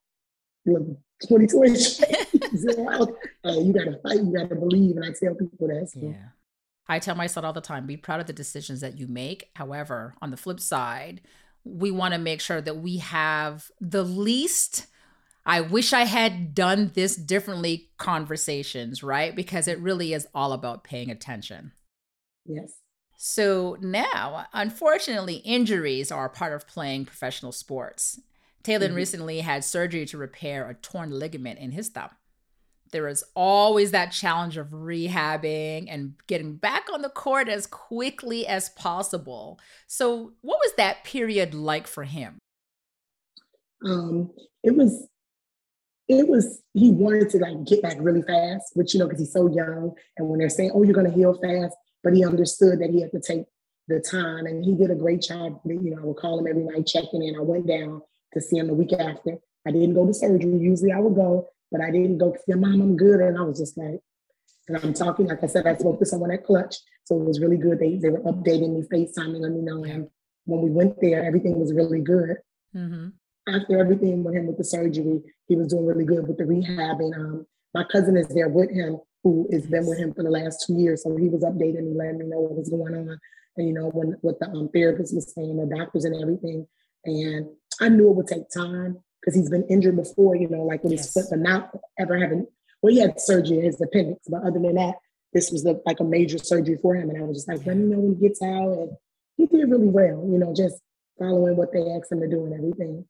22 inch. you got to fight. You got to believe. And I tell people that. So. Yeah. I tell my son all the time be proud of the decisions that you make. However, on the flip side, we want to make sure that we have the least I wish I had done this differently conversations, right? Because it really is all about paying attention. Yes. So now, unfortunately, injuries are a part of playing professional sports. Talen Mhm. recently had surgery to repair a torn ligament in his thumb. There is always that challenge of rehabbing and getting back on the court as quickly as possible. So, what was that period like for him? Um, it was it was he wanted to like get back really fast, which you know, because he's so young. And when they're saying, "Oh, you're going to heal fast," but he understood that he had to take the time, and he did a great job. You know, I would call him every night, checking in. I went down to see him the week after. I didn't go to surgery. Usually, I would go, but I didn't go. Cause mom, I'm good, and I was just like, and I'm talking. Like I said, I spoke to someone at Klutch, so it was really good. They they were updating me, FaceTiming, let me know. And when we went there, everything was really good Mm-hmm. after everything with him with the surgery, he was doing really good with the rehab. And um, my cousin is there with him, who has been with him for the last two years. So he was updating me, letting me know what was going on, and you know when what the um, therapist was saying, the doctors and everything. And I knew it would take time because he's been injured before, you know, like with his Yes. foot, but not ever having. Well, he had surgery in his appendix, but other than that, this was the, like a major surgery for him. And I was just like, let me know when he gets out, and he did really well, you know, just following what they asked him to do and everything.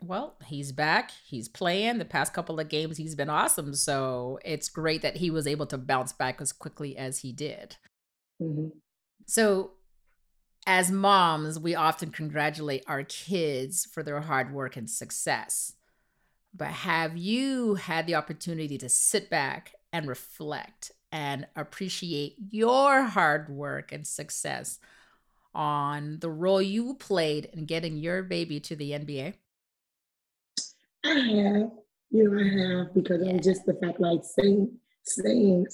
Well, he's back. He's playing. The past couple of games, he's been awesome. So, it's great that he was able to bounce back as quickly as he did. hmm So, as moms, we often congratulate our kids for their hard work and success. But have you had the opportunity to sit back and reflect and appreciate your hard work and success on the role you played in getting your baby to the NBA? I have, you know, I have because Yeah. of just the fact, like saying, saying,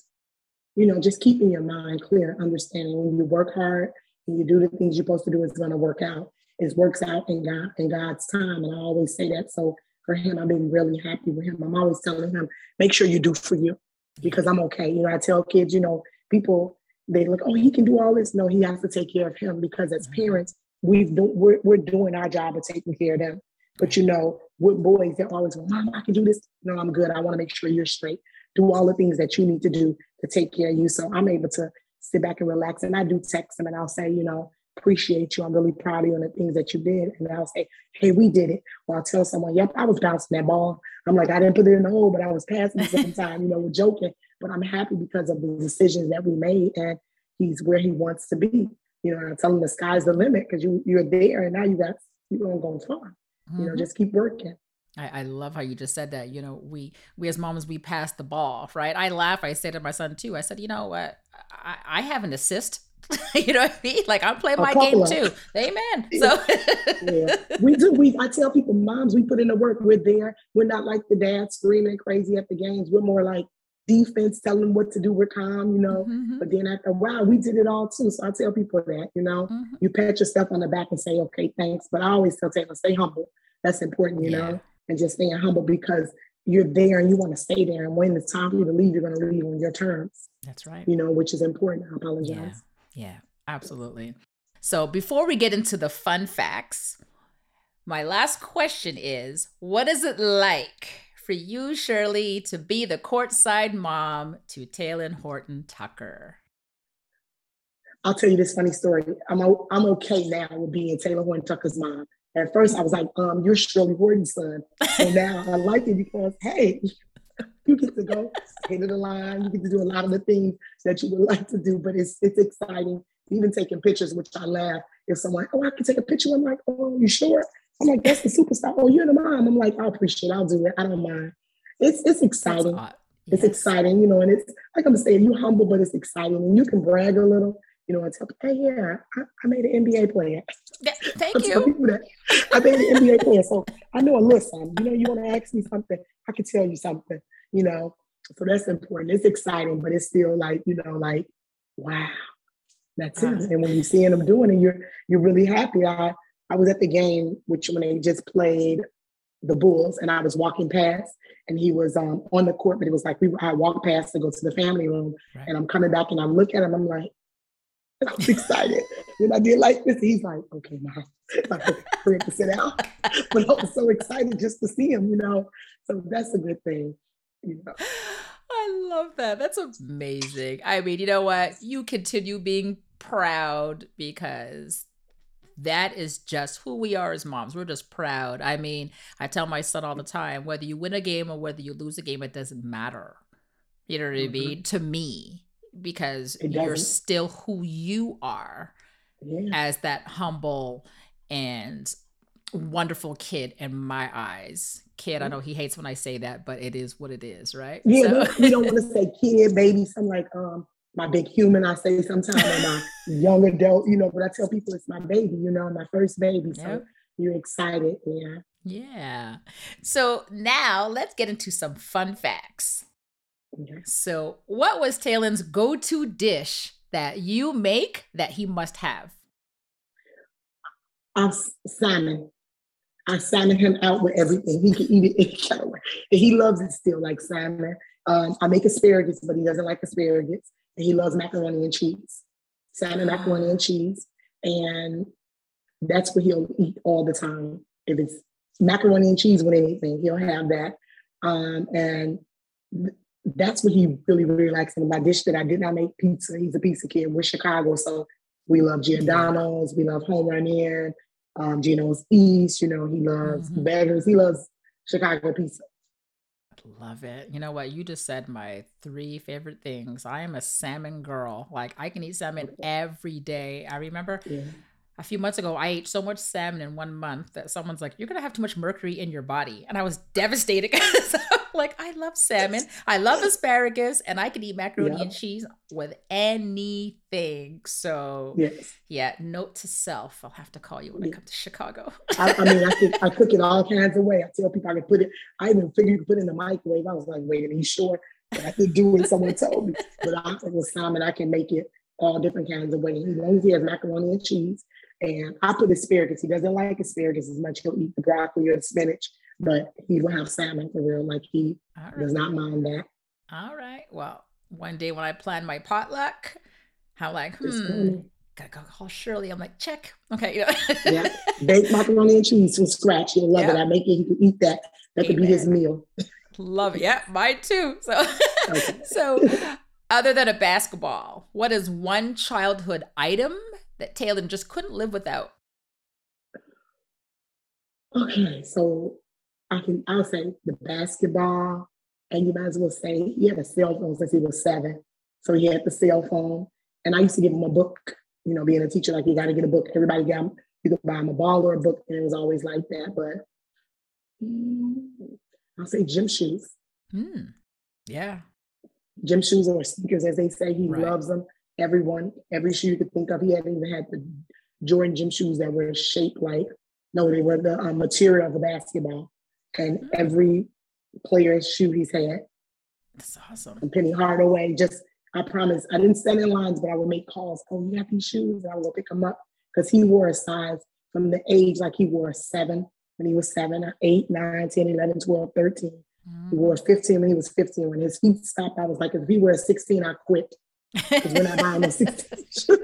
you know, just keeping your mind clear, understanding when you work hard and you do the things you're supposed to do, it's going to work out. It works out in God in God's time, and I always say that. So for him, I've been really happy with him. I'm always telling him, make sure you do for you because I'm okay. You know, I tell kids, you know, people they look, oh, he can do all this. No, he has to take care of him because as Mhm. parents, we've do, we're, we're doing our job of taking care of them. But you know, with boys, they're always, well, mom, I can do this. No, I'm good. I want to make sure you're straight. Do all the things that you need to do to take care of you. So I'm able to sit back and relax. And I do text them and I'll say, you know, appreciate you. I'm really proud of you and the things that you did. And I'll say, hey, we did it. Or I'll tell someone, yep, I was bouncing that ball. I'm like, I didn't put it in the hole, but I was passing it sometime, you know, we're joking. But I'm happy because of the decisions that we made and he's where he wants to be. You know, and I tell him the sky's the limit because you you're there and now you got you're gonna go far. You know, Mhm. just keep working. I, I love how you just said that. You know, we we as moms we pass the ball, right? I laugh. I say to my son too. I said, you know what? I, I have an assist. you know what I mean? Like I'm playing my game too. Amen. Yeah. So Yeah. We do. We I tell people, moms, we put in the work. We're there. We're not like the dad screaming crazy at the games. We're more like defense, telling them what to do. We're calm, you know. Mhm, But then after a while, we did it all too. So I tell people that, you know, mhm. you pat yourself on the back and say, okay, thanks. But I always tell Talen, stay humble. That's important, you Yeah. know, and just staying humble because you're there and you want to stay there. And when it's time for you to leave, you're going to leave on your terms, That's right. you know, which is important. I apologize. Yeah. Absolutely. So before we get into the fun facts, my last question is what is it like for you, Shirley, to be the courtside mom to Talen Horton Tucker? I'll tell you this funny story. I'm I'm okay now with being Talen Horton Tucker's mom. At first, I was like, um, you're Shirley Horton's son. and now I like it because, hey, you get to go of the line. You get to do a lot of the things that you would like to do, but it's it's exciting. Even taking pictures, which I laugh. If someone, oh, I can take a picture. I'm like, oh, you sure? I'm like, that's the superstar. Oh, you're the mom. I'm like, I appreciate it. I'll do it. I don't mind. It's it's exciting. odd. It's Yes. exciting, you know, and it's like I'm saying, you're humble, but it's exciting. And you can brag a little you know, and tell people, hey, yeah, I, I made an NBA player. Yeah, thank you. I made an NBA player. So I know a little something. You know, you want to ask me something, I can tell you something, you know. So that's important. It's exciting, but it's still like, you know, like, wow, that's it. And when you're seeing them doing it, you're you're really happy. I I was at the game, which when they just played the Bulls, and I was walking past, and he was um, on the court, but it was like we I walked past to go to the family room, right. and I'm coming back, and I look at him, I'm like, I was excited, and I did like this. He's like, okay, mom, we have to sit down, but I was so excited just to see him, you know. So that's a good thing, you know. I love that. That's amazing. I mean, you know what? You continue being proud because that is just who we are as moms. We're just proud. I mean, I tell my son all the time whether you win a game or whether you lose a game, it doesn't matter. You know what mm-hmm. I mean? To me, because you're still who you are yeah. as that humble and wonderful kid in my eyes. Kid, I know he hates when I say that, but it is what it is, right? Yeah, so. we don't want to say kid, baby, something like um my big human, I say sometimes, or my young adult, you know, but I tell people it's my baby, you know, my first baby. So yep. you're excited. Yeah. Yeah. So now let's get into some fun facts. So, what was Talen's go to dish that you make that he must have? Um, salmon. I salmon him out with everything. He can eat it any kind of way. And he loves it still, like Simon. Um, I make asparagus, but he doesn't like asparagus he loves macaroni and cheese, Simon macaroni and cheese. And that's what he'll eat all the time. If it's macaroni and cheese with anything, he'll have that. Um, and that's what he really, really likes. And my dish that I did not make pizza, he's a pizza kid. We're Chicago, so we love Giordano's, we love Home Run Inn, um, Gino's East, you know, he loves mm-hmm. Beggars, he loves Chicago pizza. Love it. You know what? You just said my three favorite things. I am a salmon girl. Like I can eat salmon every day. I remember yeah. a few months ago, I ate so much salmon in one month that someone's like, You're going to have too much mercury in your body. And I was devastated because like I love salmon, I love asparagus, and I can eat macaroni and cheese with anything. So yes. yeah, note to self: I'll have to call you when yeah. I come to Chicago. I, I, mean, I cook, I cook it all kinds of ways. I tell people I can put it. I even figured you could put it in the microwave. I was like, wait, are you sure? But I could do it. Someone told me. But I with salmon, I can make it all different kinds of ways. As long as he has macaroni and cheese. And I put asparagus. He doesn't like asparagus as much. He'll eat the broccoli or the spinach but he will have salmon for real. Like he right. does not mind that. All right. Well, one day when I plan my potluck, I'm like, hmm, gotta go call Shirley. I'm like, check. Okay. You know? yeah. Baked macaroni and cheese from scratch. You'll love it. I make it. He can eat that. That Amen. could be his meal. love it. Yeah, mine too. So, okay. so other than a basketball, what is one childhood item that Talen just couldn't live without? Okay, so I can I'll say the basketball, and you might as well say he had a cell phone since he was seven. So he had the cell phone. And I used to give him a book, you know, being a teacher, like you gotta get a book. Everybody got you could buy him a ball or a book, and it was always like that. But mm, I'll say gym shoes. Mm. Yeah. Gym shoes or sneakers, as they say. He right. loves them. Everyone, every shoe you could think of. He hadn't even had the Jordan gym shoes that were shaped like, no, they were the um, material of the basketball and mm-hmm. every player's shoe he's had. That's awesome. And Penny Hardaway, just I promise, I didn't stand in lines, but I would make calls. Oh, you got these shoes? And I would pick them up because he wore a size from the age like he wore a seven when he was seven, eight, nine, 10, 11, 12, 13. Mm. He wore 15 when he was 15. When his feet stopped, I was like, if he wears 16, I quit. Because we're not buying no 16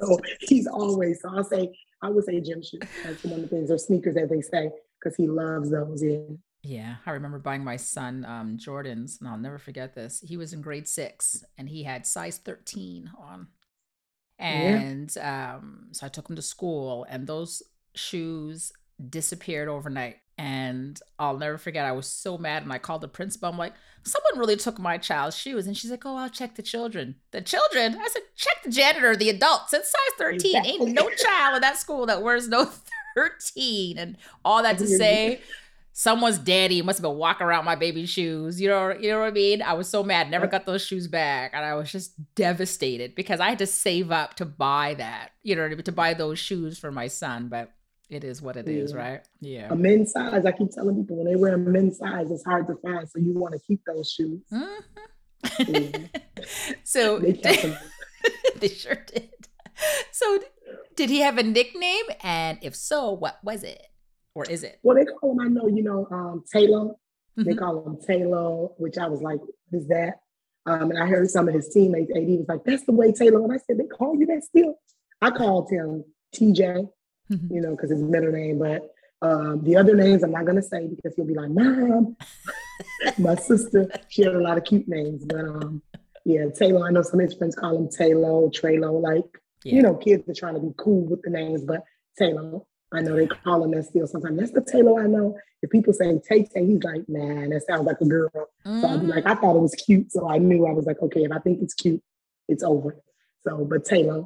so he's always, so I'll say, I would say gym shoes. That's one of the things, or sneakers, as they say because he loves those. Yeah. Yeah, I remember buying my son um, Jordans, and I'll never forget this. He was in grade six, and he had size thirteen on, and yeah. um, so I took him to school, and those shoes disappeared overnight. And I'll never forget, I was so mad, and I called the principal. I'm like, someone really took my child's shoes, and she's like, "Oh, I'll check the children." The children? I said, "Check the janitor, the adults. It's size thirteen. Exactly. Ain't no child in that school that wears no 13. And all that to say, someone's daddy must have been walking around my baby's shoes. You know, you know what I mean? I was so mad, never got those shoes back, and I was just devastated because I had to save up to buy that. You know, to buy those shoes for my son, but. It is what it yeah. is, right? Yeah. A men's size. I keep telling people when they wear a men's size, it's hard to find. So you want to keep those shoes. Mm-hmm. Yeah. so they, they sure did. So did he have a nickname? And if so, what was it? Or is it? Well, they call him, I know, you know, um, Taylor. Mm-hmm. They call him Taylor, which I was like, is that? Um, and I heard some of his teammates, AD was like, that's the way Taylor. And I said, they call you that still? I called him TJ, mm-hmm. you know, because his middle name. But um, the other names I'm not going to say because he'll be like, Mom. My sister, she had a lot of cute names. But um, yeah, Taylor, I know some of his friends call him Taylor, Traylo, like, yeah. you know, kids are trying to be cool with the names, but Taylor. I know they call him that still sometimes. That's the Taylor I know. If people say Tay Tay, he's like, man, that sounds like a girl. Mm-hmm. So I'd be like, I thought it was cute. So I knew I was like, okay, if I think it's cute, it's over. So, but Taylor.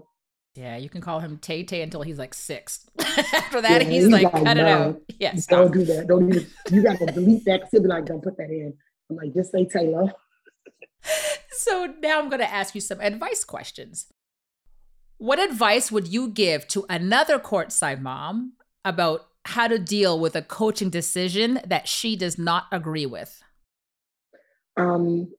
Yeah, you can call him Tay Tay until he's like six. After that, yeah, he's, he's, like, like cut it out. Yeah, don't do that. Don't even, you got to delete that. He'll be like, don't put that in. I'm like, just say Taylor. so now I'm going to ask you some advice questions. What advice would you give to another courtside mom about how to deal with a coaching decision that she does not agree with? Um,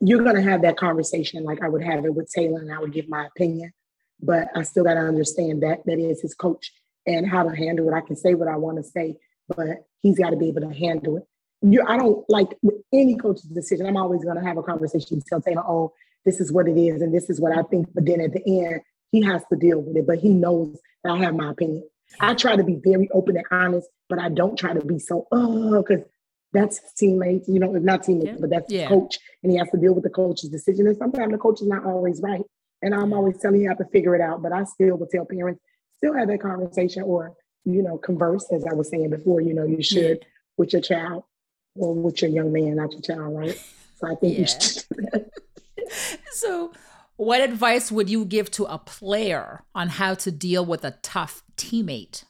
you're going to have that conversation like I would have it with Talen and I would give my opinion, but I still got to understand that that is his coach and how to handle it. I can say what I want to say, but he's got to be able to handle it. You, I don't like with any coach's decision. I'm always going to have a conversation. Tell Talen, oh, this is what it is, and this is what I think. But then at the end, he has to deal with it. But he knows that I have my opinion. I try to be very open and honest, but I don't try to be so, oh, because that's teammates, you know, not teammates, yeah. but that's yeah. coach. And he has to deal with the coach's decision. And sometimes the coach is not always right. And I'm always telling you how to figure it out. But I still would tell parents, still have that conversation or, you know, converse, as I was saying before, you know, you should yeah. with your child or with your young man, not your child, right? So I think you should. so what advice would you give to a player on how to deal with a tough teammate?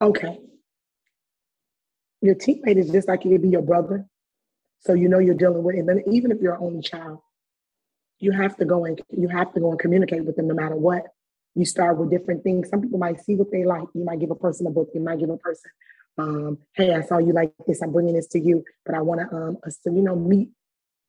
Okay. Your teammate is just like could be your brother. So you know you're dealing with him. And even if you're an only child, you have to go and you have to go and communicate with them no matter what. You start with different things. Some people might see what they like. You might give a person a book. You might give a person, um, hey, I saw you like this. I'm bringing this to you, but I want to, um, us to, you know, meet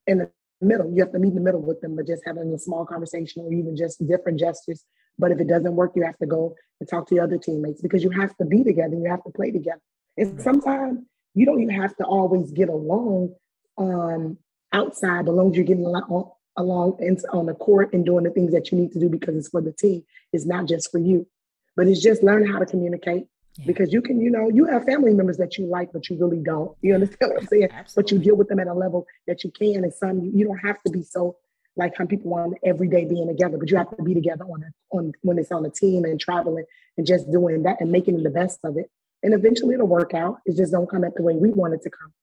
in the middle. You have to meet in the middle with them, but just having a small conversation or even just different gestures. But if it doesn't work, you have to go and talk to your other teammates because you have to be together. You have to play together. And sometimes you don't even have to always get along um, outside, but as long as you're getting along, along on the court and doing the things that you need to do because it's for the team. It's not just for you, but it's just learning how to communicate yeah. Because you can, you know, you have family members that you like, but you really don't. You understand what I'm saying? Absolutely. But you deal with them at a level that you can. And some you, don't have to be so like some people want every day being together, but you have to be together on a, on when it's on a team and traveling and just doing that and making the best of it. And eventually it'll work out. It just don't come at the way we want it to come.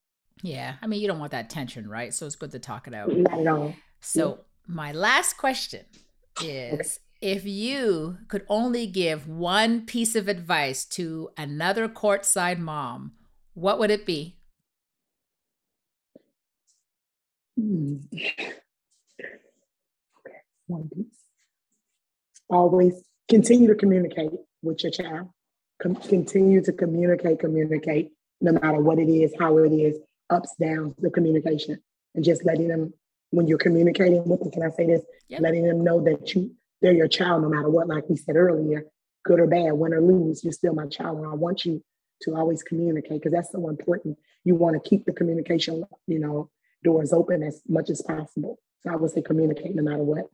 Yeah. I mean, you don't want that tension, right? So it's good to talk it out. Not at all. So my last question is if you could only give one piece of advice to another courtside mom, what would it be? Hmm. Okay, one piece. Always continue to communicate with your child. Com- continue to communicate, communicate, no matter what it is, how it is, ups, downs, the communication, and just letting them, when you're communicating with them, can I say this? Yep. Letting them know that you they're your child no matter what. Like we said earlier, good or bad, win or lose, you're still my child. And I want you to always communicate because that's so important. You want to keep the communication, you know, doors open as much as possible. So I would say communicate no matter what.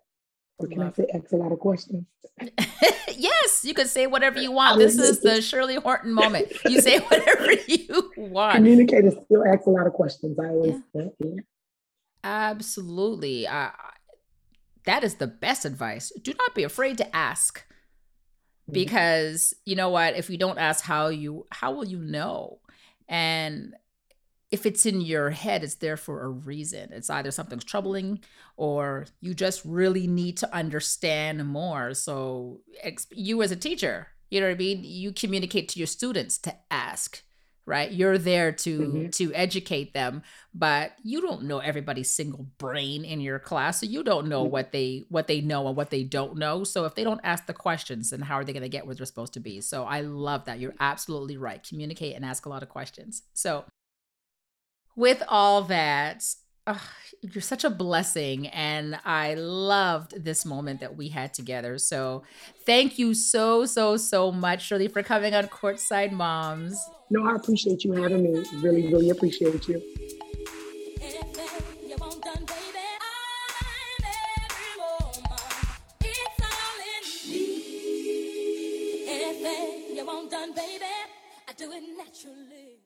Or can Love I say X a lot of questions? yes, you can say whatever you want. This is the Shirley Horton moment. You say whatever you want. Communicators still ask a lot of questions. I always yeah. yeah. Absolutely. I, that is the best advice. Do not be afraid to ask. Mm-hmm. Because you know what, if you don't ask how you how will you know? And if it's in your head, it's there for a reason. It's either something's troubling or you just really need to understand more. So, you as a teacher, You know what I mean? You communicate to your students to ask right? You're there to mm-hmm. to educate them but you don't know everybody's single brain in your class so you don't know mm-hmm. what they what they know and what they don't know so if they don't ask the questions then how are they going to get where they're supposed to be? So i love that. You're absolutely right. Communicate and ask a lot of questions. So with all that oh, you're such a blessing and i loved this moment that we had together. So thank you so so so much shirley for coming on courtside moms no, I appreciate you having me. Really, really appreciate you. Done, baby. I do it naturally.